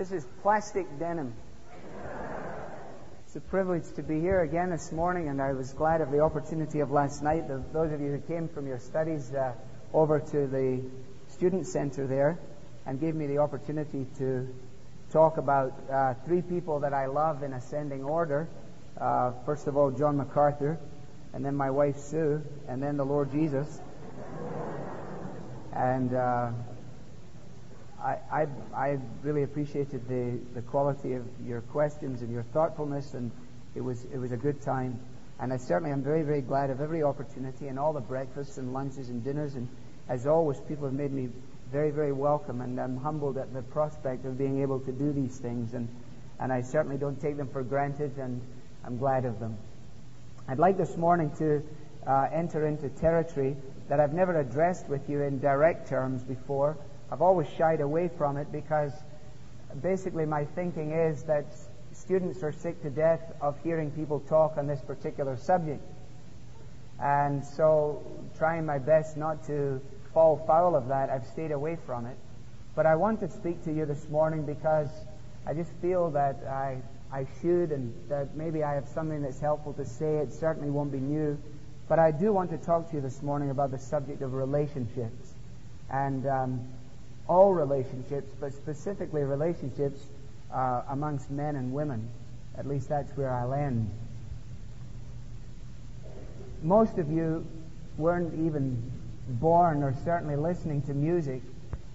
This is plastic denim. It's a privilege to be here again this morning, and I was glad of the opportunity of last night. The, those of you who came from your studies uh, over to the student center there and gave me the opportunity to talk about uh, three people that I love in ascending order. Uh, first of all, John MacArthur, and then my wife Sue, and then the Lord Jesus. And uh, I, I, I, really appreciated the, the quality of your questions and your thoughtfulness, and it was, it was a good time. And I certainly am very, very glad of every opportunity and all the breakfasts and lunches and dinners. And as always, people have made me very, very welcome, and I'm humbled at the prospect of being able to do these things. And, and I certainly don't take them for granted, and I'm glad of them. I'd like this morning to uh, enter into territory that I've never addressed with you in direct terms before. I've always shied away from it because basically my thinking is that students are sick to death of hearing people talk on this particular subject. And so, trying my best not to fall foul of that, I've stayed away from it. But I want to speak to you this morning because I just feel that I, I should and that maybe I have something that's helpful to say. It certainly won't be new. But I do want to talk to you this morning about the subject of relationships. And um, all relationships, but specifically relationships uh, amongst men and women. At least that's where I land. Most of you weren't even born or certainly listening to music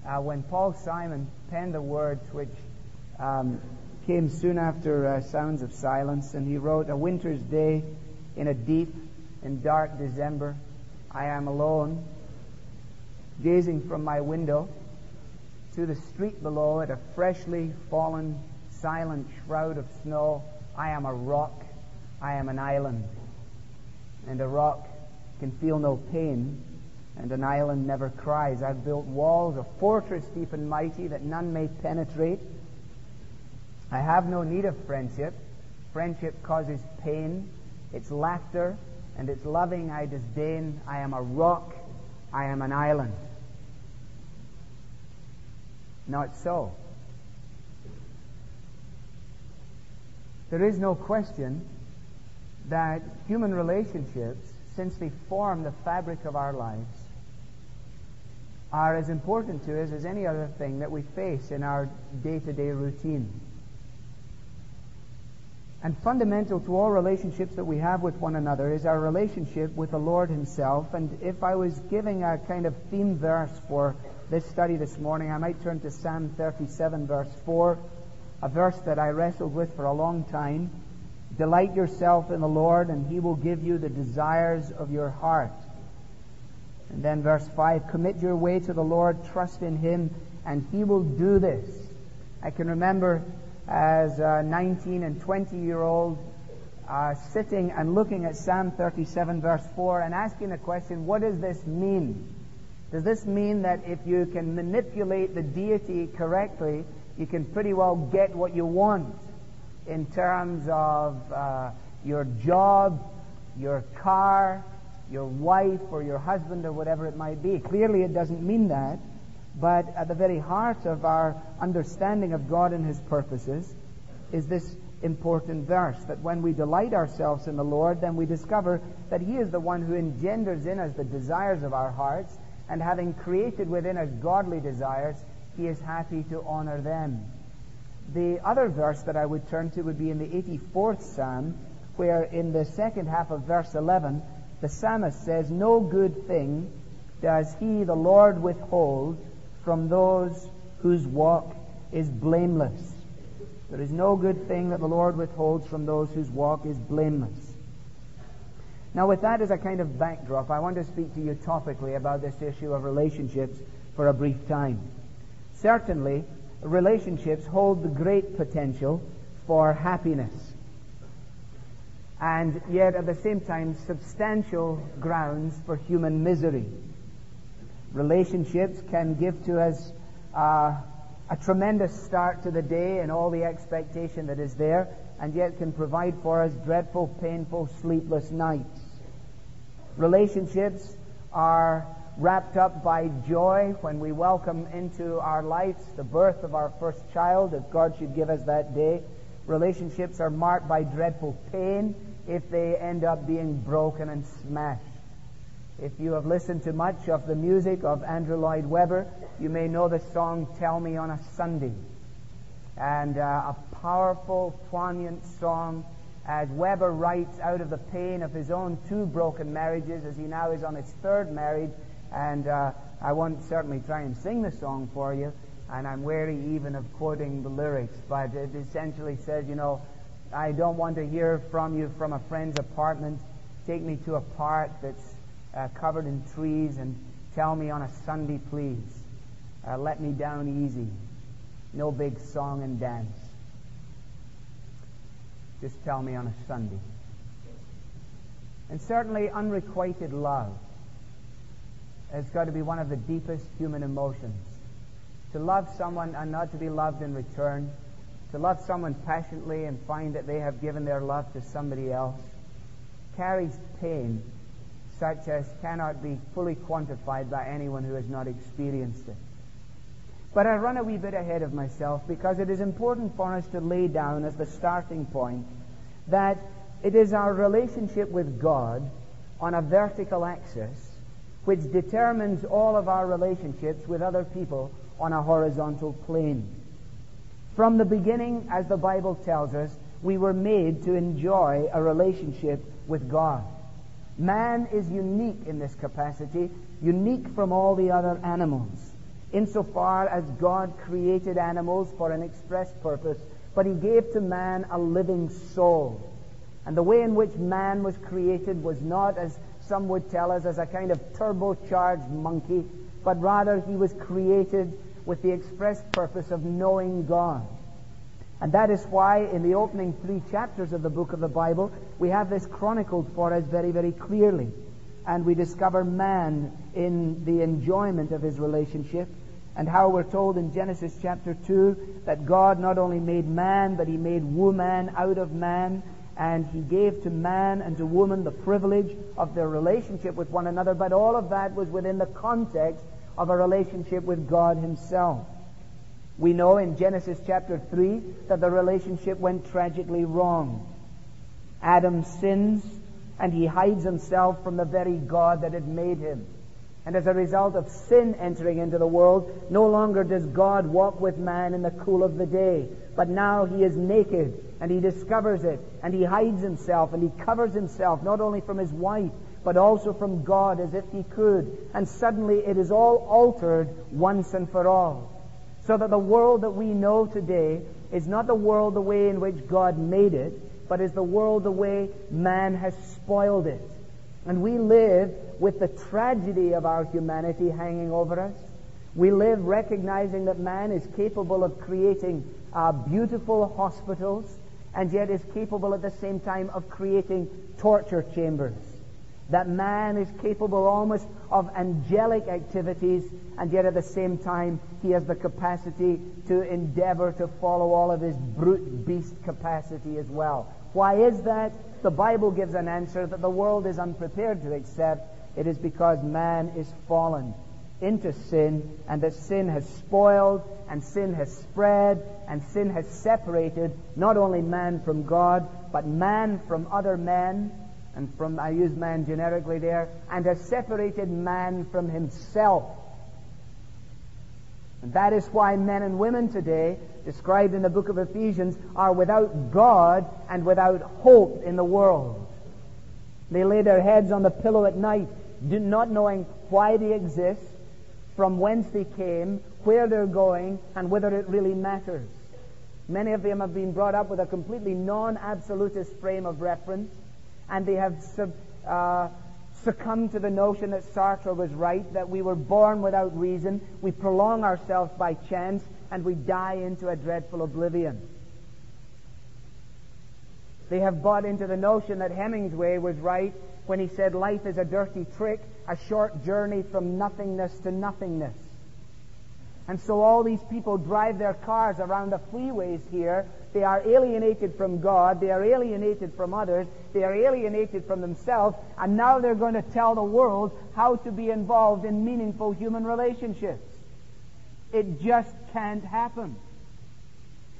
uh, when Paul Simon penned the words which um, came soon after uh, Sounds of Silence, and he wrote, A winter's day in a deep and dark December, I am alone, gazing from my window to the street below at a freshly fallen, silent shroud of snow. I am a rock. I am an island. And a rock can feel no pain, and an island never cries. I've built walls, a fortress deep and mighty that none may penetrate. I have no need of friendship. Friendship causes pain. It's laughter, and it's loving I disdain. I am a rock. I am an island. Not so. There is no question that human relationships, since they form the fabric of our lives, are as important to us as any other thing that we face in our day to day routine. And fundamental to all relationships that we have with one another is our relationship with the Lord Himself. And if I was giving a kind of theme verse for this study this morning, I might turn to Psalm 37, verse 4, a verse that I wrestled with for a long time. Delight yourself in the Lord, and He will give you the desires of your heart. And then verse 5 Commit your way to the Lord, trust in Him, and He will do this. I can remember as a 19 and 20 year old uh, sitting and looking at Psalm 37, verse 4, and asking the question, What does this mean? Does this mean that if you can manipulate the deity correctly, you can pretty well get what you want in terms of uh, your job, your car, your wife, or your husband, or whatever it might be? Clearly, it doesn't mean that. But at the very heart of our understanding of God and His purposes is this important verse that when we delight ourselves in the Lord, then we discover that He is the one who engenders in us the desires of our hearts and having created within us godly desires, he is happy to honor them. The other verse that I would turn to would be in the 84th Psalm, where in the second half of verse 11, the psalmist says, No good thing does he, the Lord, withhold from those whose walk is blameless. There is no good thing that the Lord withholds from those whose walk is blameless. Now, with that as a kind of backdrop, I want to speak to you topically about this issue of relationships for a brief time. Certainly, relationships hold the great potential for happiness, and yet at the same time, substantial grounds for human misery. Relationships can give to us uh, a tremendous start to the day and all the expectation that is there, and yet can provide for us dreadful, painful, sleepless nights. Relationships are wrapped up by joy when we welcome into our lives the birth of our first child, if God should give us that day. Relationships are marked by dreadful pain if they end up being broken and smashed. If you have listened to much of the music of Andrew Lloyd Webber, you may know the song Tell Me on a Sunday. And uh, a powerful, poignant song as Webber writes out of the pain of his own two broken marriages as he now is on his third marriage. And uh, I won't certainly try and sing the song for you, and I'm wary even of quoting the lyrics, but it essentially says, you know, I don't want to hear from you from a friend's apartment. Take me to a park that's uh, covered in trees and tell me on a Sunday, please. Uh, let me down easy. No big song and dance. Just tell me on a Sunday. And certainly, unrequited love has got to be one of the deepest human emotions. To love someone and not to be loved in return. To love someone passionately and find that they have given their love to somebody else carries pain such as cannot be fully quantified by anyone who has not experienced it. But I run a wee bit ahead of myself because it is important for us to lay down as the starting point that it is our relationship with God on a vertical axis which determines all of our relationships with other people on a horizontal plane. From the beginning, as the Bible tells us, we were made to enjoy a relationship with God. Man is unique in this capacity, unique from all the other animals, insofar as God created animals for an express purpose, but He gave to man a living soul. And the way in which man was created was not, as some would tell us, as a kind of turbocharged monkey, but rather he was created with the express purpose of knowing God. And that is why in the opening three chapters of the book of the Bible, we have this chronicled for us very, very clearly. And we discover man in the enjoyment of his relationship and how we're told in Genesis chapter 2 that God not only made man, but he made woman out of man and he gave to man and to woman the privilege of their relationship with one another, but all of that was within the context of a relationship with God himself. We know in Genesis chapter 3 that the relationship went tragically wrong. Adam sins and he hides himself from the very God that had made him. And as a result of sin entering into the world, no longer does God walk with man in the cool of the day, but now he is naked and he discovers it and he hides himself and he covers himself not only from his wife, but also from God as if he could. And suddenly it is all altered once and for all. So that the world that we know today is not the world the way in which God made it, but is the world the way man has spoiled it. And we live with the tragedy of our humanity hanging over us. We live recognizing that man is capable of creating uh, beautiful hospitals and yet is capable at the same time of creating torture chambers. That man is capable almost of angelic activities and yet at the same time he has the capacity to endeavor to follow all of his brute beast capacity as well. Why is that? The Bible gives an answer that the world is unprepared to accept. It is because man is fallen into sin and that sin has spoiled and sin has spread and sin has separated not only man from God, but man from other men and from, I use man generically there, and has separated man from himself. And that is why men and women today, described in the book of Ephesians, are without God and without hope in the world. They lay their heads on the pillow at night, not knowing why they exist, from whence they came, where they're going, and whether it really matters. Many of them have been brought up with a completely non-absolutist frame of reference, and they have sub, uh, succumb to the notion that Sartre was right, that we were born without reason, we prolong ourselves by chance, and we die into a dreadful oblivion. They have bought into the notion that Hemingway was right when he said life is a dirty trick, a short journey from nothingness to nothingness. And so all these people drive their cars around the freeways here. They are alienated from God. They are alienated from others. They are alienated from themselves. And now they're going to tell the world how to be involved in meaningful human relationships. It just can't happen.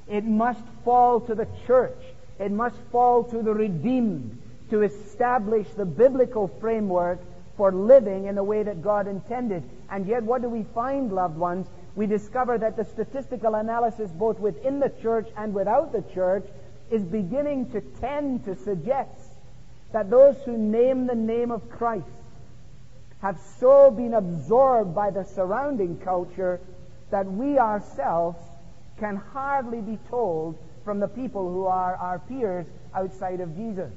It must fall to the church. It must fall to the redeemed to establish the biblical framework for living in the way that God intended. And yet, what do we find, loved ones? We discover that the statistical analysis, both within the church and without the church, is beginning to tend to suggest that those who name the name of Christ have so been absorbed by the surrounding culture that we ourselves can hardly be told from the people who are our peers outside of Jesus.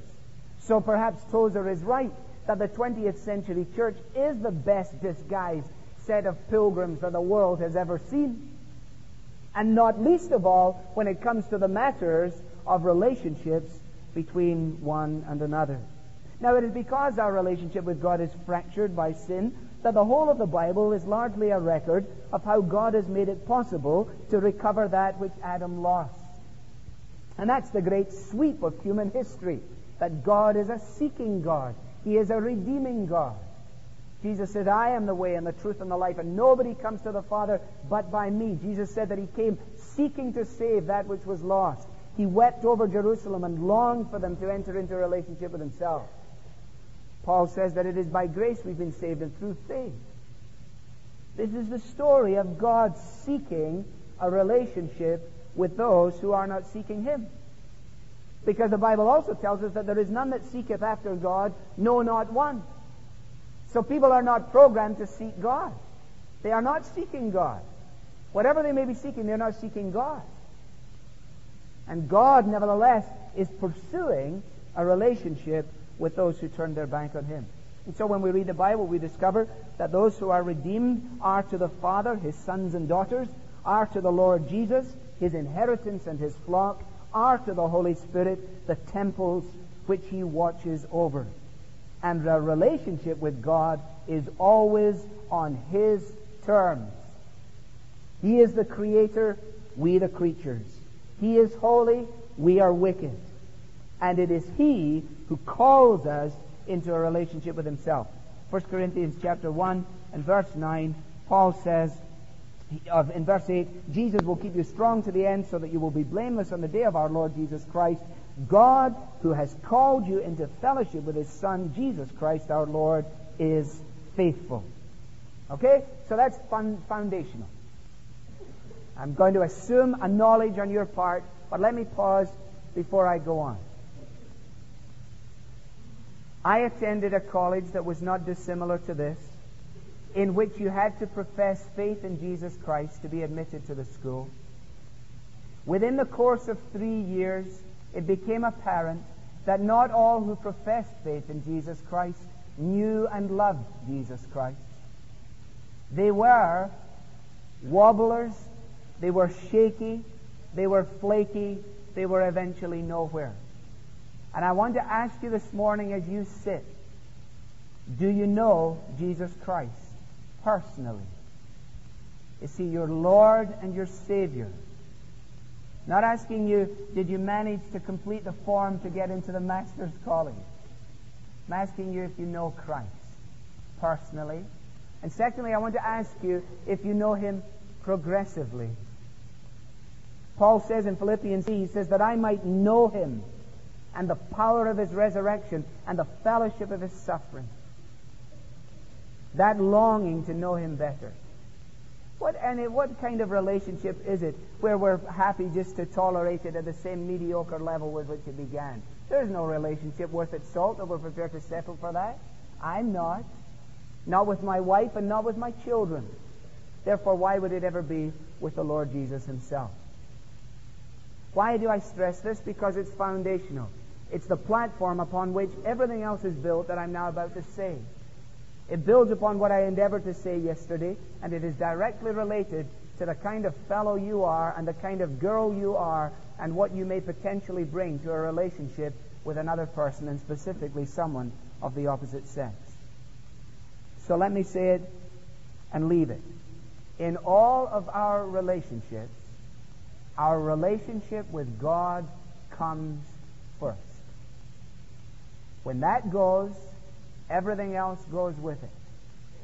So perhaps Tozer is right that the 20th century church is the best disguised set of pilgrims that the world has ever seen. And not least of all when it comes to the matters of relationships between one and another. Now it is because our relationship with God is fractured by sin that the whole of the Bible is largely a record of how God has made it possible to recover that which Adam lost. And that's the great sweep of human history, that God is a seeking God. He is a redeeming God. Jesus said, I am the way and the truth and the life, and nobody comes to the Father but by me. Jesus said that he came seeking to save that which was lost. He wept over Jerusalem and longed for them to enter into a relationship with himself. Paul says that it is by grace we've been saved and through faith. This is the story of God seeking a relationship with those who are not seeking Him. Because the Bible also tells us that there is none that seeketh after God, no, not one. So people are not programmed to seek God. They are not seeking God. Whatever they may be seeking, they're not seeking God. And God, nevertheless, is pursuing a relationship with those who turn their back on Him. And so when we read the Bible, we discover that those who are redeemed are to the Father, His sons and daughters, are to the Lord Jesus, His inheritance and His flock, are to the Holy Spirit, the temples which He watches over. And the relationship with God is always on His terms. He is the Creator, we the creatures. He is holy, we are wicked. And it is He who calls us into a relationship with Himself. 1 Corinthians chapter 1 and verse 9, Paul says, in verse 8, Jesus will keep you strong to the end so that you will be blameless on the day of our Lord Jesus Christ. God, who has called you into fellowship with His Son, Jesus Christ our Lord, is faithful. Okay? So that's fun, foundational. I'm going to assume a knowledge on your part, but let me pause before I go on. I attended a college that was not dissimilar to this, in which you had to profess faith in Jesus Christ to be admitted to the school. Within the course of three years, it became apparent that not all who professed faith in Jesus Christ knew and loved Jesus Christ. They were wobblers, they were shaky, they were flaky, they were eventually nowhere. And I want to ask you this morning as you sit, do you know Jesus Christ personally? Is he your Lord and your Savior? Not asking you, did you manage to complete the form to get into the Master's College? I'm asking you if you know Christ personally. And secondly, I want to ask you if you know him progressively. Paul says in Philippians, he says that I might know him and the power of his resurrection and the fellowship of his suffering. That longing to know him better. What, and what kind of relationship is it where we're happy just to tolerate it at the same mediocre level with which it began? There's no relationship worth its salt that we're prepared to settle for that. I'm not. Not with my wife and not with my children. Therefore, why would it ever be with the Lord Jesus himself? Why do I stress this? Because it's foundational. It's the platform upon which everything else is built that I'm now about to say. It builds upon what I endeavored to say yesterday, and it is directly related to the kind of fellow you are and the kind of girl you are and what you may potentially bring to a relationship with another person, and specifically someone of the opposite sex. So let me say it and leave it. in all of our relationships, our relationship with God comes first. When that goes, everything else goes with it.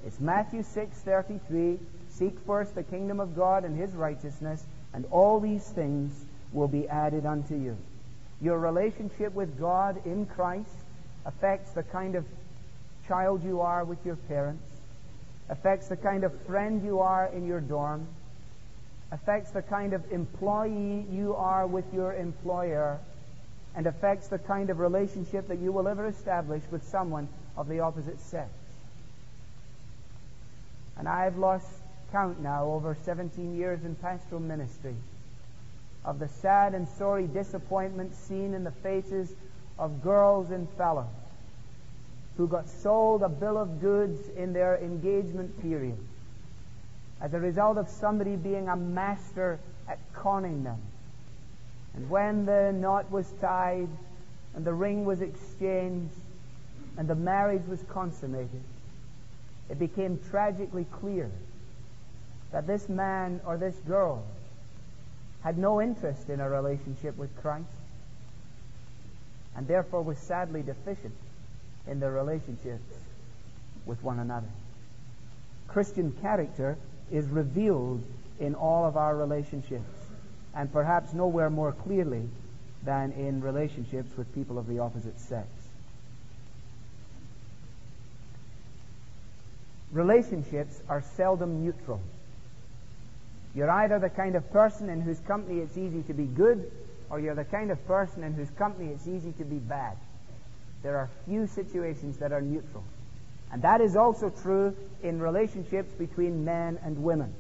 It's Matthew 6:33, seek first the kingdom of God and his righteousness, and all these things will be added unto you. Your relationship with God in Christ affects the kind of child you are with your parents, affects the kind of friend you are in your dorm, affects the kind of employee you are with your employer, and affects the kind of relationship that you will ever establish with someone of the opposite sex. And I've lost count now over 17 years in pastoral ministry of the sad and sorry disappointment seen in the faces of girls and fellows who got sold a bill of goods in their engagement period as a result of somebody being a master at conning them. And when the knot was tied and the ring was exchanged and the marriage was consummated, it became tragically clear that this man or this girl had no interest in a relationship with Christ and therefore was sadly deficient in their relationships with one another. Christian character is revealed in all of our relationships, and perhaps nowhere more clearly than in relationships with people of the opposite sex. Relationships are seldom neutral. You're either the kind of person in whose company it's easy to be good, or you're the kind of person in whose company it's easy to be bad. There are few situations that are neutral. And that is also true in relationships between men and women.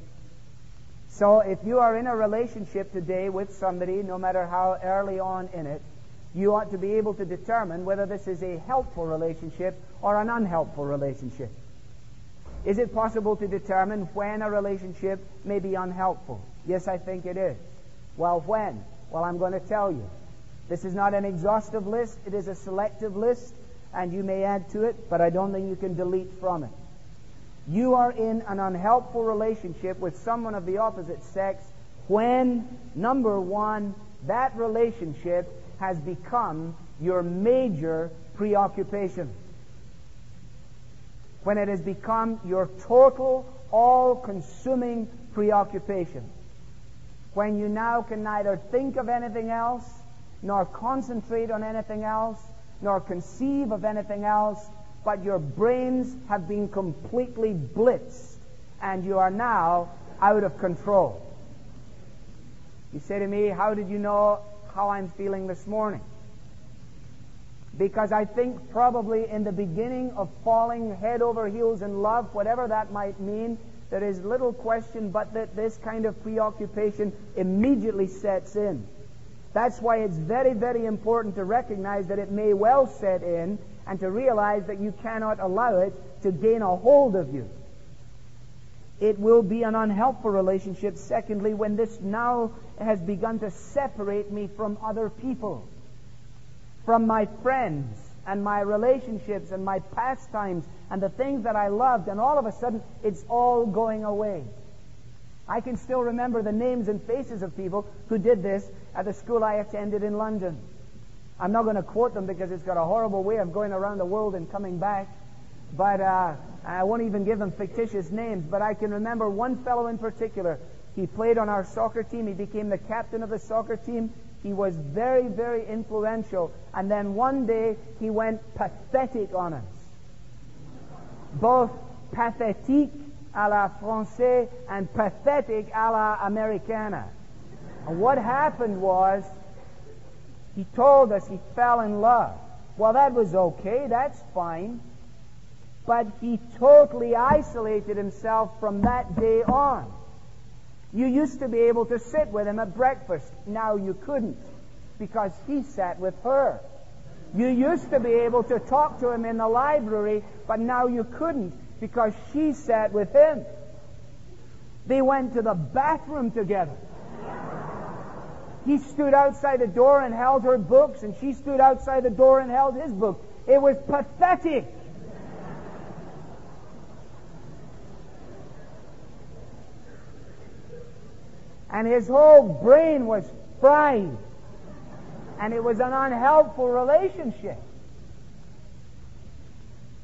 So if you are in a relationship today with somebody, no matter how early on in it, you ought to be able to determine whether this is a helpful relationship or an unhelpful relationship. Is it possible to determine when a relationship may be unhelpful? Yes, I think it is. Well, when? Well, I'm going to tell you. This is not an exhaustive list, it is a selective list, and you may add to it, but I don't think you can delete from it. You are in an unhelpful relationship with someone of the opposite sex when, number one, that relationship has become your major preoccupation. When it has become your total, all consuming preoccupation. When you now can neither think of anything else nor concentrate on anything else, nor conceive of anything else, but your brains have been completely blitzed, and you are now out of control. You say to me, How did you know how I'm feeling this morning? Because I think probably in the beginning of falling head over heels in love, whatever that might mean, there is little question but that this kind of preoccupation immediately sets in. That's why it's very, very important to recognize that it may well set in and to realize that you cannot allow it to gain a hold of you. It will be an unhelpful relationship, secondly, when this now has begun to separate me from other people, from my friends and my relationships and my pastimes and the things that I loved, and all of a sudden it's all going away. I can still remember the names and faces of people who did this at the school I attended in London. I'm not going to quote them because it's got a horrible way of going around the world and coming back. But uh, I won't even give them fictitious names. But I can remember one fellow in particular. He played on our soccer team. He became the captain of the soccer team. He was very, very influential. And then one day he went pathetic on us. Both pathetique à la française and pathetic à la americana. And what happened was he told us he fell in love. Well, that was okay. That's fine. But he totally isolated himself from that day on. You used to be able to sit with him at breakfast. Now you couldn't because he sat with her. You used to be able to talk to him in the library, but now you couldn't because she sat with him. They went to the bathroom together. He stood outside the door and held her books, and she stood outside the door and held his books. It was pathetic. And his whole brain was fried. And it was an unhelpful relationship.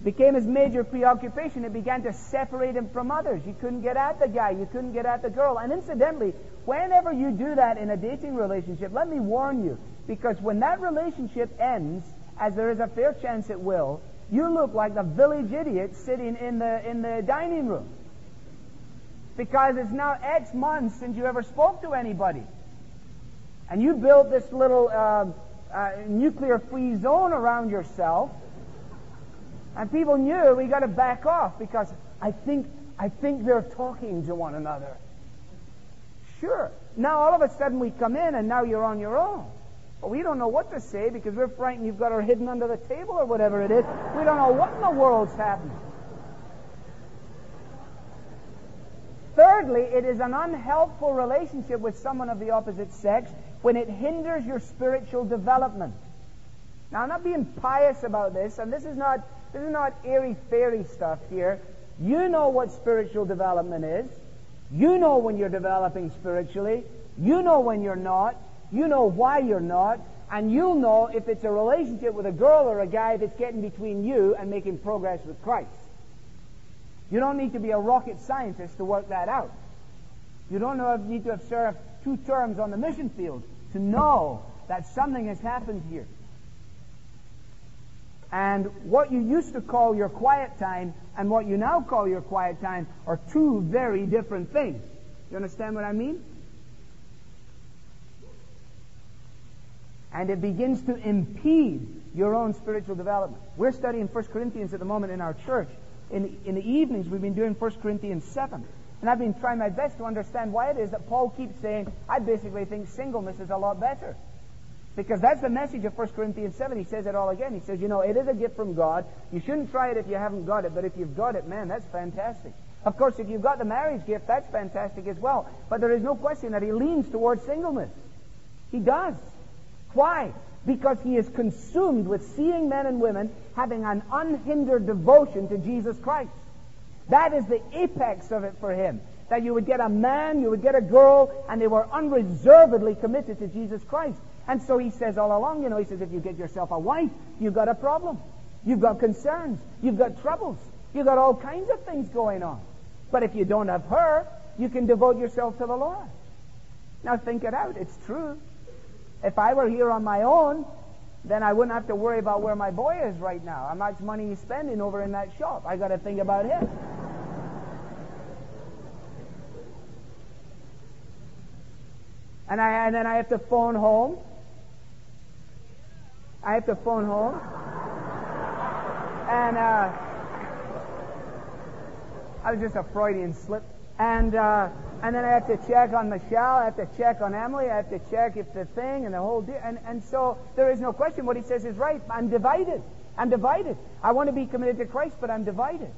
Became his major preoccupation. It began to separate him from others. You couldn't get at the guy. You couldn't get at the girl. And incidentally, whenever you do that in a dating relationship, let me warn you, because when that relationship ends, as there is a fair chance it will, you look like the village idiot sitting in the, in the dining room. Because it's now X months since you ever spoke to anybody. And you built this little uh, uh, nuclear free zone around yourself. And people knew we got to back off because I think, I think they're talking to one another. Sure. Now all of a sudden we come in and now you're on your own. But we don't know what to say because we're frightened you've got her hidden under the table or whatever it is. We don't know what in the world's happening. Thirdly, it is an unhelpful relationship with someone of the opposite sex when it hinders your spiritual development. Now, I'm not being pious about this, and this is not this is not airy fairy stuff here. You know what spiritual development is. You know when you're developing spiritually. You know when you're not. You know why you're not. And you'll know if it's a relationship with a girl or a guy that's getting between you and making progress with Christ. You don't need to be a rocket scientist to work that out. You don't need to have served two terms on the mission field to know that something has happened here. And what you used to call your quiet time and what you now call your quiet time are two very different things. You understand what I mean? And it begins to impede your own spiritual development. We're studying 1 Corinthians at the moment in our church. In, in the evenings, we've been doing 1 Corinthians 7. And I've been trying my best to understand why it is that Paul keeps saying, I basically think singleness is a lot better. Because that's the message of 1 Corinthians 7. He says it all again. He says, you know, it is a gift from God. You shouldn't try it if you haven't got it, but if you've got it, man, that's fantastic. Of course, if you've got the marriage gift, that's fantastic as well. But there is no question that he leans towards singleness. He does. Why? Because he is consumed with seeing men and women having an unhindered devotion to Jesus Christ. That is the apex of it for him. That you would get a man, you would get a girl, and they were unreservedly committed to Jesus Christ. And so he says all along, you know, he says, if you get yourself a wife, you've got a problem. You've got concerns. You've got troubles. You've got all kinds of things going on. But if you don't have her, you can devote yourself to the Lord. Now think it out. It's true. If I were here on my own, then I wouldn't have to worry about where my boy is right now. How much money he's spending over in that shop. I got to think about him. and I and then I have to phone home. I have to phone home. And uh, I was just a Freudian slip. And uh, and then I have to check on Michelle, I have to check on Emily, I have to check if the thing and the whole deal. And, and so there is no question what he says is right. I'm divided. I'm divided. I want to be committed to Christ, but I'm divided.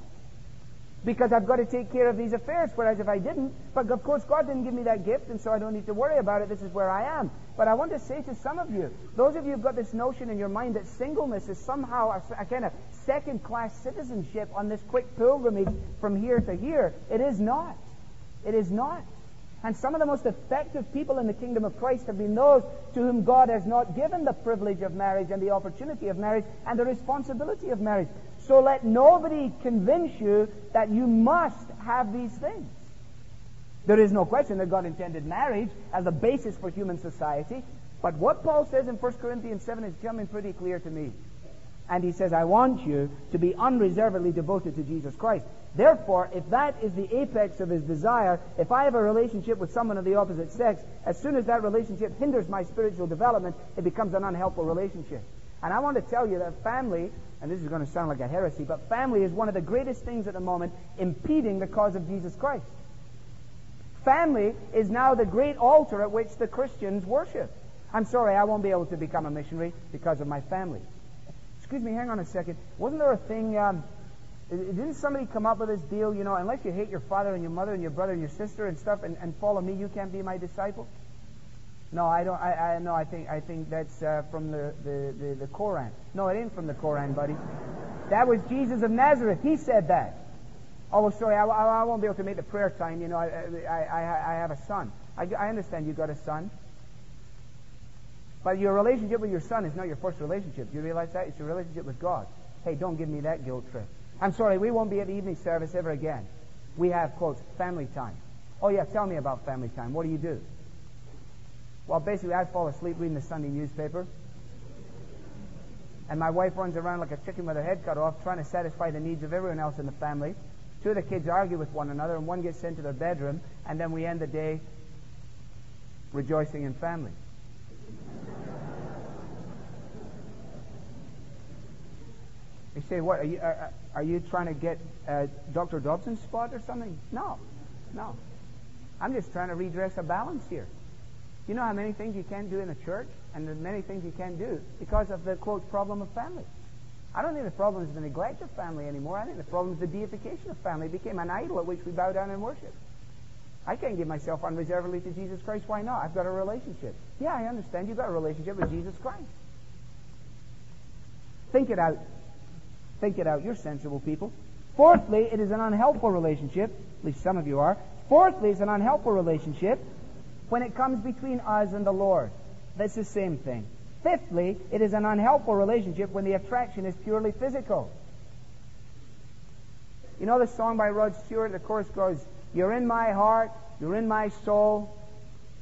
Because I've got to take care of these affairs, whereas if I didn't, but of course God didn't give me that gift, and so I don't need to worry about it. This is where I am. But I want to say to some of you, those of you who've got this notion in your mind that singleness is somehow a, a kind of second class citizenship on this quick pilgrimage from here to here, it is not. It is not. And some of the most effective people in the kingdom of Christ have been those to whom God has not given the privilege of marriage and the opportunity of marriage and the responsibility of marriage. So let nobody convince you that you must have these things. There is no question that God intended marriage as a basis for human society. But what Paul says in 1 Corinthians 7 is coming pretty clear to me. And he says, I want you to be unreservedly devoted to Jesus Christ. Therefore, if that is the apex of his desire, if I have a relationship with someone of the opposite sex, as soon as that relationship hinders my spiritual development, it becomes an unhelpful relationship. And I want to tell you that family, and this is going to sound like a heresy, but family is one of the greatest things at the moment impeding the cause of Jesus Christ. Family is now the great altar at which the Christians worship. I'm sorry, I won't be able to become a missionary because of my family. Excuse me, hang on a second. Wasn't there a thing? Um, didn't somebody come up with this deal? You know, unless you hate your father and your mother and your brother and your sister and stuff, and, and follow me, you can't be my disciple. No, I don't. I, I no. I think I think that's uh, from the, the, the the Koran. No, it ain't from the Koran, buddy. That was Jesus of Nazareth. He said that. Oh, sorry. I, I, I won't be able to make the prayer time. You know, I, I, I, I have a son. I, I understand you got a son. But your relationship with your son is not your first relationship. Do you realize that? It's your relationship with God. Hey, don't give me that guilt trip. I'm sorry, we won't be at evening service ever again. We have, quotes, family time. Oh, yeah, tell me about family time. What do you do? Well, basically, I fall asleep reading the Sunday newspaper. And my wife runs around like a chicken with her head cut off, trying to satisfy the needs of everyone else in the family. Two of the kids argue with one another, and one gets sent to their bedroom, and then we end the day rejoicing in family. You say, what, are you, are, are you trying to get uh, Dr. Dobson's spot or something? No, no. I'm just trying to redress a balance here. You know how many things you can't do in a church and the many things you can't do because of the, quote, problem of family. I don't think the problem is the neglect of family anymore. I think the problem is the deification of family. It became an idol at which we bow down and worship. I can't give myself unreservedly to Jesus Christ. Why not? I've got a relationship. Yeah, I understand. You've got a relationship with Jesus Christ. Think it out. Think it out. You're sensible people. Fourthly, it is an unhelpful relationship. At least some of you are. Fourthly, it's an unhelpful relationship when it comes between us and the Lord. That's the same thing. Fifthly, it is an unhelpful relationship when the attraction is purely physical. You know the song by Rod Stewart? The chorus goes, You're in my heart, you're in my soul,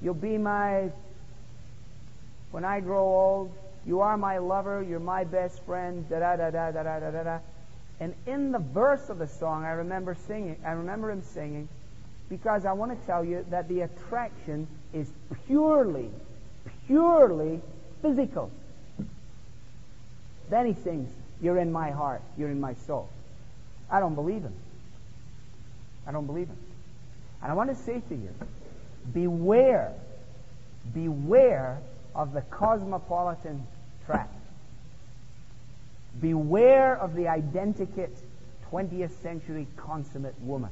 you'll be my, when I grow old, you are my lover. You're my best friend. Da da da da da da da da. And in the verse of the song, I remember singing. I remember him singing because I want to tell you that the attraction is purely, purely physical. Then he sings, "You're in my heart. You're in my soul." I don't believe him. I don't believe him. And I want to say to you, beware, beware of the cosmopolitan trap. Beware of the identikit 20th century consummate woman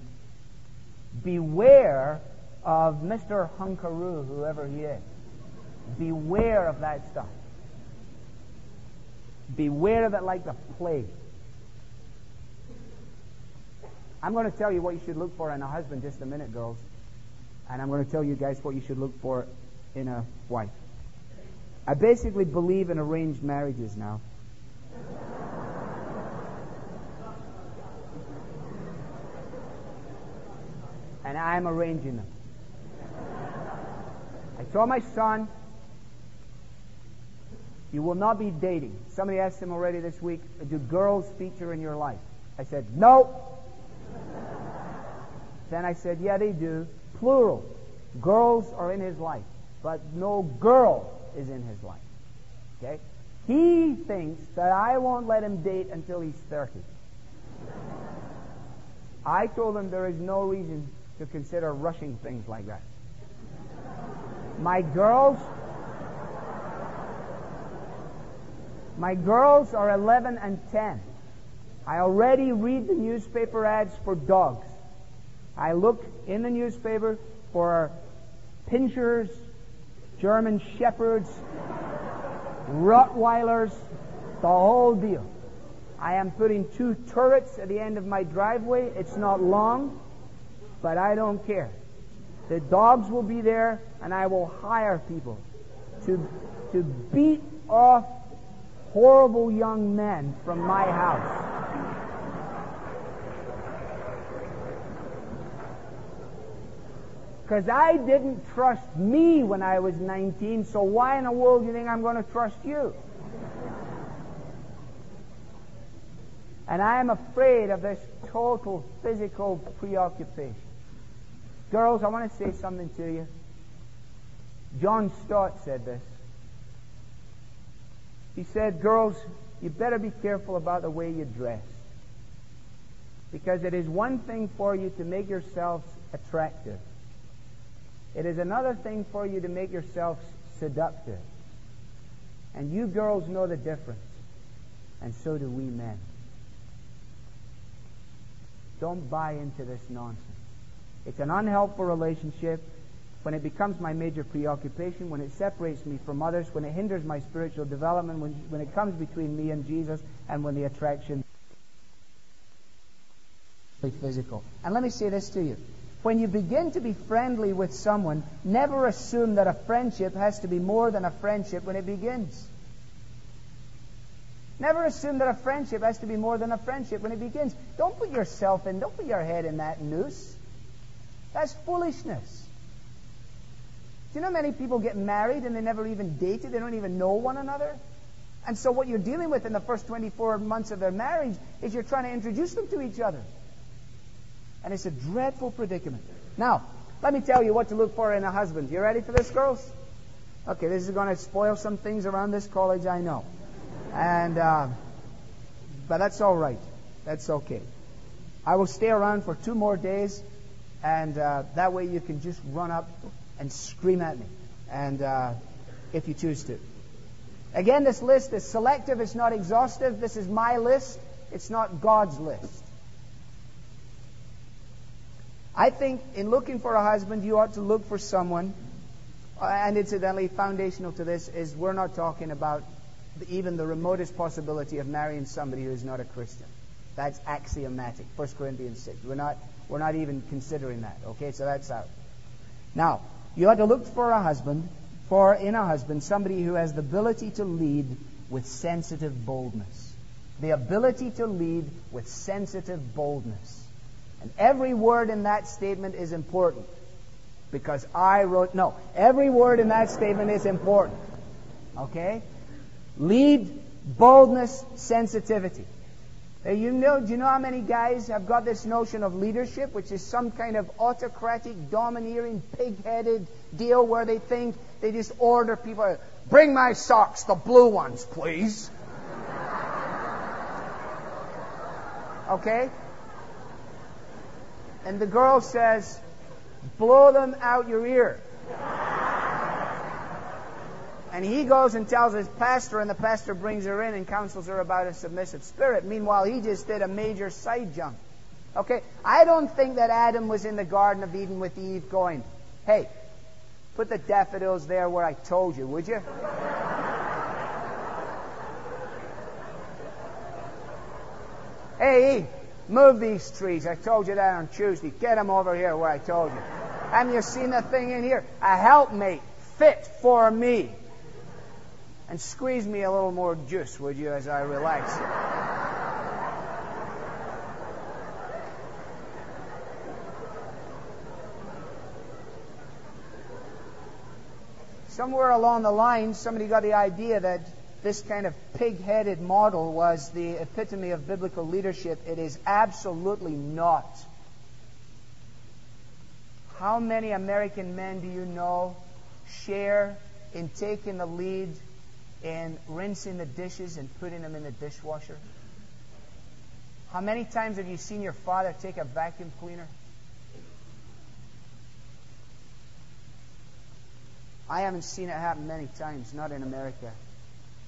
beware of Mr. Hunkaroo, whoever he is. Beware of that stuff. Beware of it like the plague. I'm going to tell you what you should look for in a husband just a minute, girls. And I'm going to tell you guys what you should look for in a wife. I basically believe in arranged marriages now. and I'm arranging them. I told my son, you will not be dating. Somebody asked him already this week, do girls feature in your life? I said, no. then I said, yeah, they do. Plural. Girls are in his life, but no girl is in his life. Okay? He thinks that I won't let him date until he's 30. I told him there is no reason to consider rushing things like that. My girls, my girls are 11 and 10. I already read the newspaper ads for dogs. I look in the newspaper for pinschers, German shepherds, Rottweilers, the whole deal. I am putting two turrets at the end of my driveway. It's not long but I don't care. The dogs will be there, and I will hire people to, to beat off horrible young men from my house. Because I didn't trust me when I was 19, so why in the world do you think I'm going to trust you? And I am afraid of this total physical preoccupation. Girls, I want to say something to you. John Stott said this. He said, Girls, you better be careful about the way you dress. Because it is one thing for you to make yourselves attractive. It is another thing for you to make yourselves seductive. And you girls know the difference. And so do we men. Don't buy into this nonsense. It's an unhelpful relationship when it becomes my major preoccupation, when it separates me from others, when it hinders my spiritual development, when, when it comes between me and Jesus, and when the attraction is physical. And let me say this to you. When you begin to be friendly with someone, never assume that a friendship has to be more than a friendship when it begins. Never assume that a friendship has to be more than a friendship when it begins. Don't put yourself in, don't put your head in that noose. That's foolishness. Do you know many people get married and they never even dated? They don't even know one another? And so what you're dealing with in the first 24 months of their marriage is you're trying to introduce them to each other. And it's a dreadful predicament. Now, let me tell you what to look for in a husband. You ready for this, girls? Okay, this is going to spoil some things around this college, I know. And, uh, but that's all right. That's okay. I will stay around for two more days, and uh, that way you can just run up and scream at me, and uh, if you choose to. Again, this list is selective. It's not exhaustive. This is my list. It's not God's list. I think in looking for a husband, you ought to look for someone, uh, and incidentally, foundational to this is we're not talking about even the remotest possibility of marrying somebody who is not a Christian. That's axiomatic. 1 Corinthians 6. We're not, we're not even considering that. Okay, so that's out. Now, you ought to look for a husband, for in a husband, somebody who has the ability to lead with sensitive boldness. The ability to lead with sensitive boldness. And every word in that statement is important. Because I wrote, no, every word in that statement is important. Okay? Lead, boldness, sensitivity. You know, do you know how many guys have got this notion of leadership, which is some kind of autocratic, domineering, pig-headed deal where they think they just order people, bring my socks, the blue ones, please. Okay? And the girl says, blow them out your ear. And he goes and tells his pastor, and the pastor brings her in and counsels her about a submissive spirit. Meanwhile, he just did a major side jump. Okay? I don't think that Adam was in the Garden of Eden with Eve going, hey, put the daffodils there where I told you, would you? hey, Eve, move these trees. I told you that on Tuesday. Get them over here where I told you. Haven't you seen the thing in here? A helpmate fit for me. And squeeze me a little more juice, would you, as I relax. Somewhere along the line, somebody got the idea that this kind of pig headed model was the epitome of biblical leadership. It is absolutely not. How many American men do you know share in taking the lead in rinsing the dishes and putting them in the dishwasher? How many times have you seen your father take a vacuum cleaner? I haven't seen it happen many times, not in America.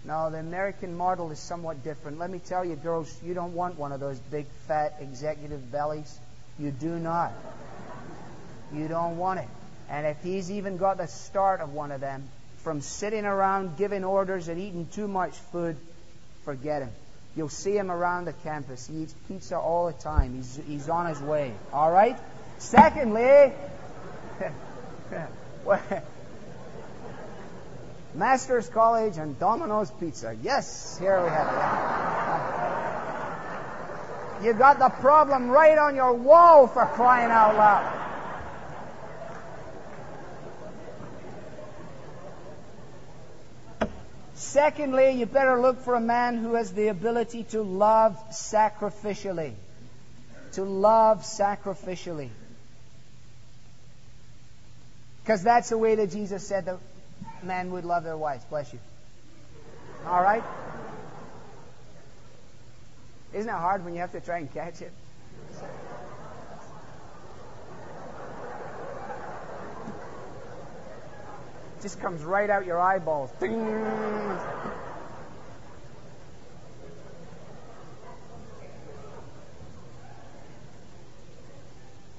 No, the American model is somewhat different. Let me tell you, girls, you don't want one of those big, fat executive bellies. You do not. You don't want it. And if he's even got the start of one of them, from sitting around giving orders and eating too much food, forget him. You'll see him around the campus. He eats pizza all the time. He's, he's on his way. All right? Secondly, Masters College and Domino's Pizza. Yes, here we have it. You got the problem right on your wall for crying out loud. Secondly, you better look for a man who has the ability to love sacrificially. To love sacrificially. Because that's the way that Jesus said that men would love their wives. Bless you. All right? Isn't it hard when you have to try and catch it? just comes right out your eyeballs. Ding.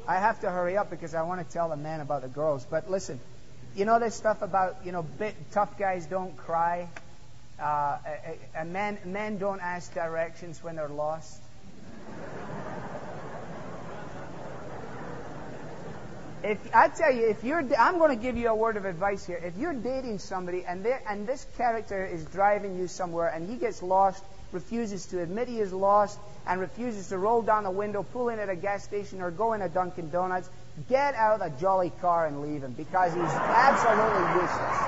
I have to hurry up because I want to tell the man about the girls. But listen, you know this stuff about you know tough guys don't cry, uh, men men don't ask directions when they're lost. if I tell you, if you're, I'm going to give you a word of advice here. If you're dating somebody and and this character is driving you somewhere and he gets lost, refuses to admit he is lost, and refuses to roll down the window, pull in at a gas station, or go in a Dunkin' Donuts, get out a jolly car and leave him because he's absolutely useless.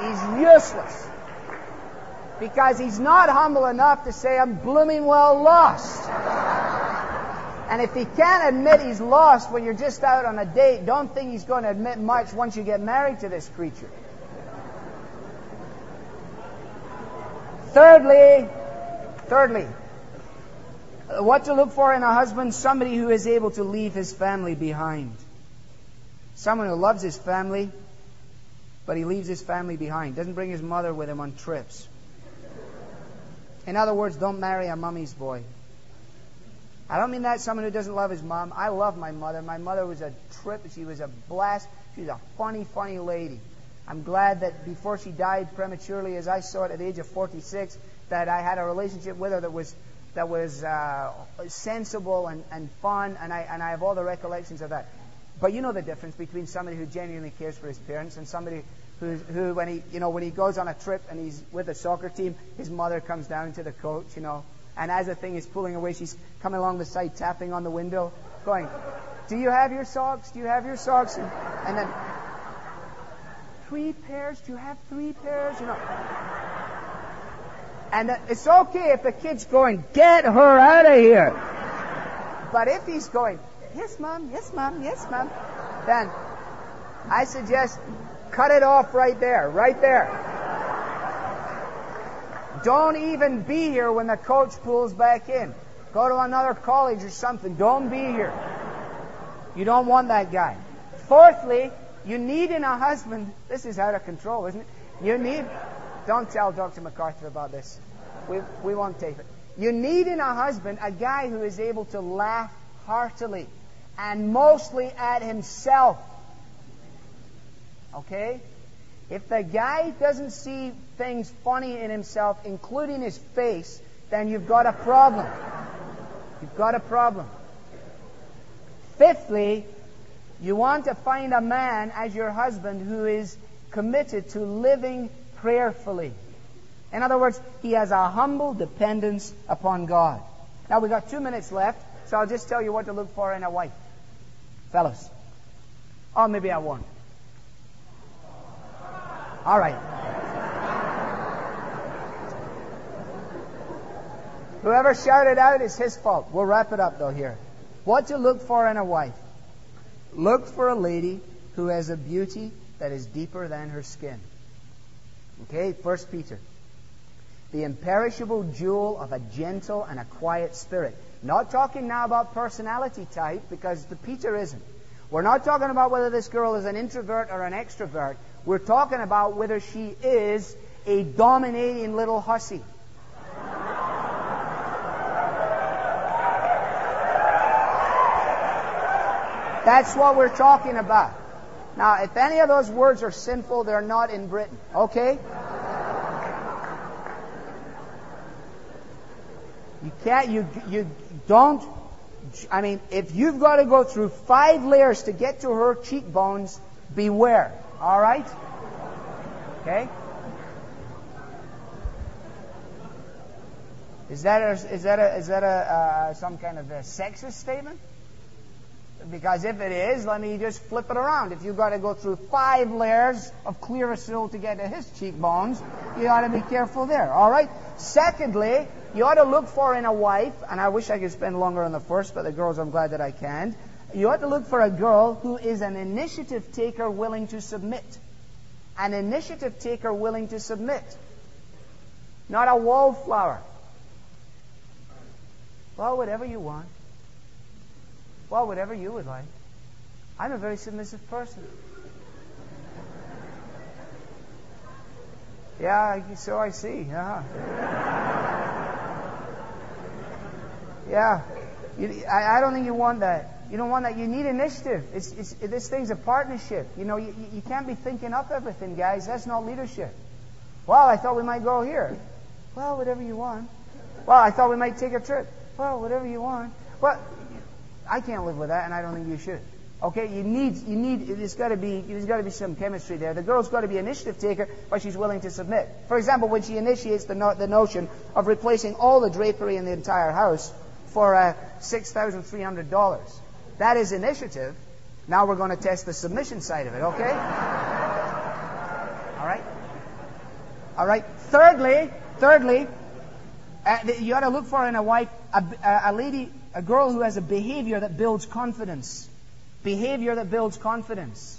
He's useless. Because he's not humble enough to say, I'm blooming well lost. And if he can't admit he's lost when you're just out on a date, don't think he's going to admit much once you get married to this creature. Thirdly, thirdly, what to look for in a husband? Somebody who is able to leave his family behind. Someone who loves his family, but he leaves his family behind. Doesn't bring his mother with him on trips. In other words, don't marry a mummy's boy. I don't mean that someone who doesn't love his mom. I love my mother. My mother was a trip. She was a blast. She was a funny, funny lady. I'm glad that before she died prematurely, as I saw it at the age of 46, that I had a relationship with her that was that was uh, sensible and, and fun, and I and I have all the recollections of that. But you know the difference between somebody who genuinely cares for his parents and somebody who, who when he you know when he goes on a trip and he's with a soccer team, his mother comes down to the coach, you know, and as the thing is pulling away, she's coming along the side, tapping on the window, going, Do you have your socks? Do you have your socks? And, and then, Three pairs? Do you have three pairs? You know. And it's okay if the kid's going, Get her out of here. But if he's going, Yes, mom, yes, mom, yes, mom, then I suggest cut it off right there, right there. Don't even be here when the coach pulls back in. Go to another college or something. Don't be here. You don't want that guy. Fourthly, you need in a husband, this is out of control, isn't it? You need, don't tell Dr. MacArthur about this. We, we won't tape it. You need in a husband a guy who is able to laugh heartily and mostly at himself. Okay? If the guy doesn't see things funny in himself, including his face, then you've got a problem. You've got a problem. Fifthly, you want to find a man as your husband who is committed to living prayerfully. In other words, he has a humble dependence upon God. Now we've got two minutes left, so I'll just tell you what to look for in a wife. Fellas. Or maybe I won't. All right. Whoever shouted out is his fault. We'll wrap it up though here. What to look for in a wife? Look for a lady who has a beauty that is deeper than her skin. Okay, First Peter. The imperishable jewel of a gentle and a quiet spirit. Not talking now about personality type because the Peter isn't. We're not talking about whether this girl is an introvert or an extrovert. We're talking about whether she is a dominating little hussy. That's what we're talking about. Now, if any of those words are sinful, they're not in Britain. Okay? You can't, you, you don't, I mean, if you've got to go through five layers to get to her cheekbones, beware. All right? Okay? Is that a, is that a, is that a, uh, some kind of a sexist statement? Because if it is, let me just flip it around. If you've got to go through five layers of Clearasil to get to his cheekbones, you ought to be careful there. All right? Secondly, you ought to look for in a wife, and I wish I could spend longer on the first, but the girls, I'm glad that I can. You ought to look for a girl who is an initiative taker willing to submit. An initiative taker willing to submit. Not a wallflower. Well, whatever you want. Well, whatever you would like. I'm a very submissive person. Yeah, so I see. Yeah. yeah. You, I, I, don't think you want that. You don't want that. You need initiative. It's, it's, this thing's a partnership. You know, you, you can't be thinking up everything, guys. That's not leadership. Well, I thought we might go here. Well, whatever you want. Well, I thought we might take a trip. Well, whatever you want. Well, I can't live with that, and I don't think you should. Okay, you need, you need, there's got to be, there's got to be some chemistry there. The girl's got to be initiative taker, but she's willing to submit. For example, when she initiates the, no, the notion of replacing all the drapery in the entire house for uh, $6,300. That is initiative. Now we're going to test the submission side of it, okay? All right? All right. Thirdly, thirdly, uh, you ought to look for in a wife a, a lady, a girl who has a behavior that builds confidence. Behavior that builds confidence.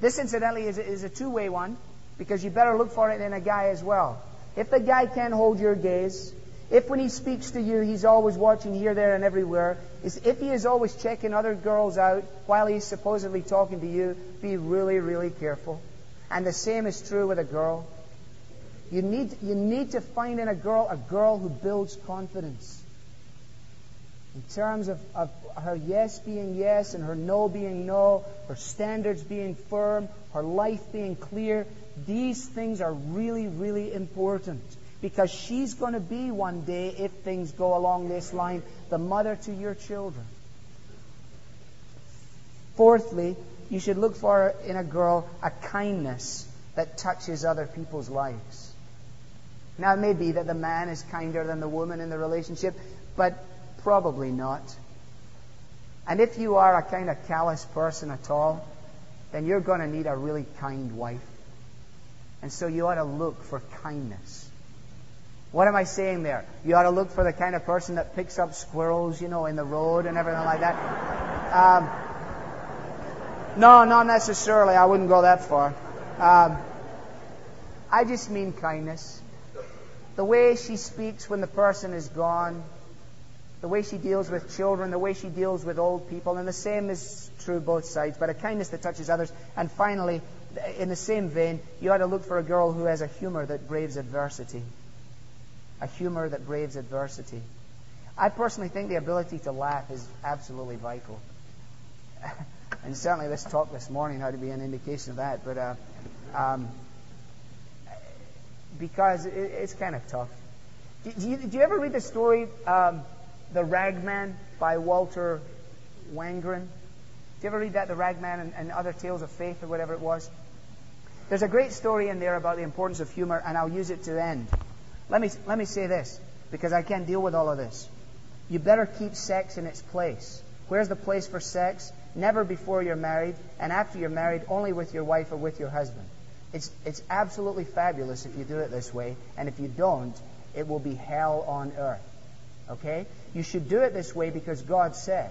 This, incidentally, is a, is a two way one because you better look for it in a guy as well. If the guy can't hold your gaze, if when he speaks to you, he's always watching here, there, and everywhere, if he is always checking other girls out while he's supposedly talking to you, be really, really careful. And the same is true with a girl. You need, you need to find in a girl a girl who builds confidence. In terms of, of her yes being yes and her no being no, her standards being firm, her life being clear, these things are really, really important because she's going to be one day, if things go along this line, the mother to your children. Fourthly, you should look for in a girl a kindness that touches other people's lives. Now, it may be that the man is kinder than the woman in the relationship, but probably not. And if you are a kind of callous person at all, then you're going to need a really kind wife. And so you ought to look for kindness. What am I saying there? You ought to look for the kind of person that picks up squirrels, you know, in the road and everything like that. Um, no, not necessarily. I wouldn't go that far. Um, I just mean kindness. The way she speaks when the person is gone, the way she deals with children, the way she deals with old people, and the same is true both sides, but a kindness that touches others. And finally, in the same vein, you ought to look for a girl who has a humor that braves adversity a humor that braves adversity. I personally think the ability to laugh is absolutely vital. and certainly this talk this morning ought to be an indication of that. But uh, um, because it, it's kind of tough. Do, you, do, you, ever read the story, um, The Ragman by Walter Wangerin? Do you ever read that, The Ragman and, and Other Tales of Faith or whatever it was? There's a great story in there about the importance of humor, and I'll use it to end. Let me, let me say this, because I can't deal with all of this. You better keep sex in its place. Where's the place for sex? Never before you're married, and after you're married, only with your wife or with your husband. It's, it's absolutely fabulous if you do it this way, and if you don't, it will be hell on earth. Okay? You should do it this way because God said.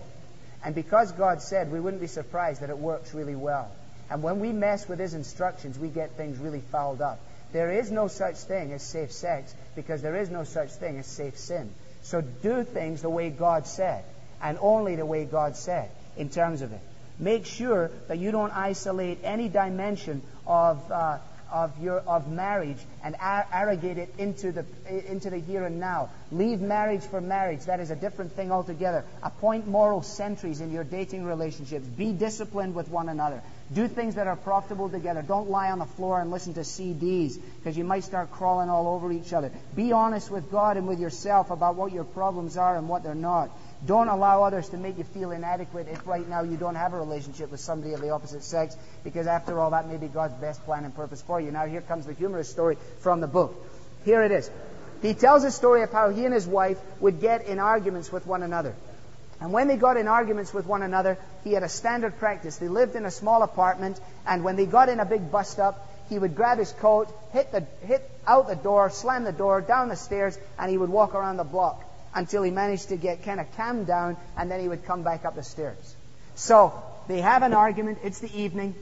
And because God said, we wouldn't be surprised that it works really well. And when we mess with His instructions, we get things really fouled up. There is no such thing as safe sex because there is no such thing as safe sin. So do things the way God said and only the way God said in terms of it. Make sure that you don't isolate any dimension of, uh, of, your, of marriage and arrogate it into the, into the here and now. Leave marriage for marriage. That is a different thing altogether. Appoint moral sentries in your dating relationships. Be disciplined with one another. Do things that are profitable together. Don't lie on the floor and listen to CDs because you might start crawling all over each other. Be honest with God and with yourself about what your problems are and what they're not. Don't allow others to make you feel inadequate if right now you don't have a relationship with somebody of the opposite sex because after all that may be God's best plan and purpose for you. Now here comes the humorous story from the book. Here it is. He tells a story of how he and his wife would get in arguments with one another. And when they got in arguments with one another, he had a standard practice. They lived in a small apartment, and when they got in a big bust up, he would grab his coat, hit, the, hit out the door, slam the door, down the stairs, and he would walk around the block until he managed to get kind of calmed down, and then he would come back up the stairs. So they have an argument. It's the evening.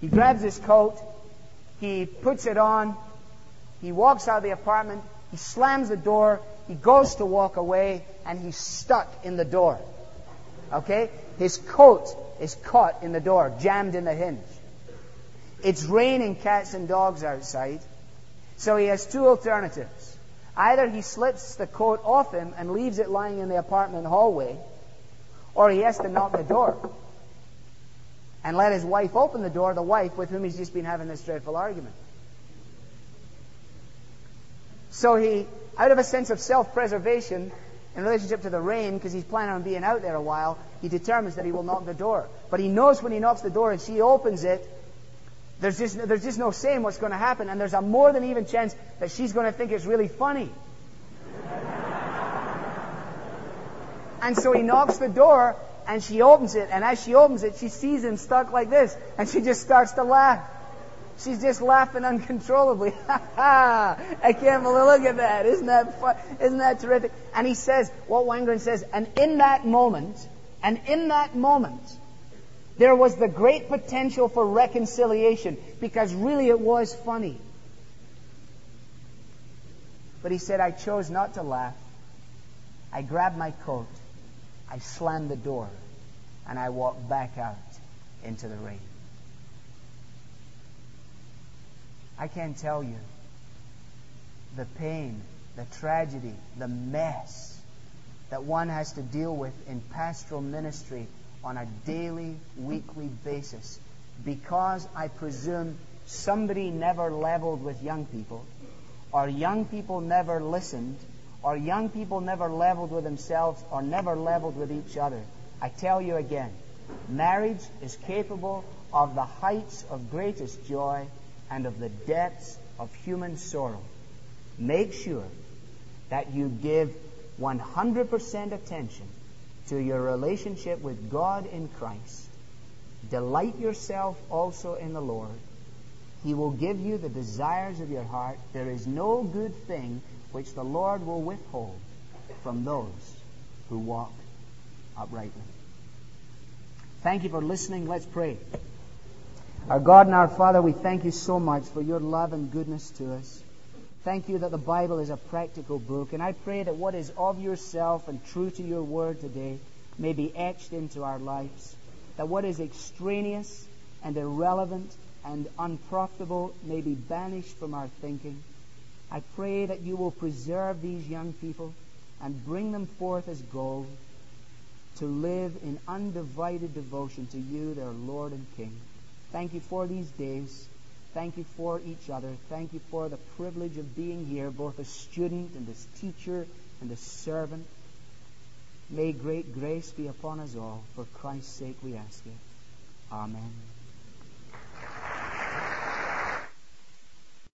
He grabs his coat, he puts it on, he walks out of the apartment, he slams the door, he goes to walk away, and he's stuck in the door. Okay? His coat is caught in the door, jammed in the hinge. It's raining cats and dogs outside, so he has two alternatives. Either he slips the coat off him and leaves it lying in the apartment hallway, or he has to knock the door and let his wife open the door, the wife with whom he's just been having this dreadful argument. So he, out of a sense of self preservation in relationship to the rain, because he's planning on being out there a while, he determines that he will knock the door. But he knows when he knocks the door and she opens it, there's just, there's just no saying what's going to happen, and there's a more than even chance that she's going to think it's really funny. and so he knocks the door, and she opens it, and as she opens it, she sees him stuck like this, and she just starts to laugh. She's just laughing uncontrollably. Ha ha! I can't believe, look at that. Isn't that fun? Isn't that terrific? And he says, Walt Wangerin says, and in that moment, and in that moment, there was the great potential for reconciliation because really it was funny. But he said, I chose not to laugh. I grabbed my coat, I slammed the door, and I walked back out into the rain. I can't tell you the pain, the tragedy, the mess that one has to deal with in pastoral ministry on a daily, weekly basis because I presume somebody never leveled with young people, or young people never listened, or young people never leveled with themselves, or never leveled with each other. I tell you again, marriage is capable of the heights of greatest joy and of the depths of human sorrow. Make sure that you give 100% attention to your relationship with God in Christ. Delight yourself also in the Lord. He will give you the desires of your heart. There is no good thing which the Lord will withhold from those who walk uprightly. Thank you for listening. Let's pray. Our God and our Father, we thank you so much for your love and goodness to us. Thank you that the Bible is a practical book, and I pray that what is of yourself and true to your word today may be etched into our lives. That what is extraneous and irrelevant and unprofitable may be banished from our thinking. I pray that you will preserve these young people and bring them forth as gold to live in undivided devotion to you, their Lord and King. Thank you for these days. Thank you for each other. Thank you for the privilege of being here, both as student and as teacher and as servant. May great grace be upon us all. For Christ's sake we ask it. Amen.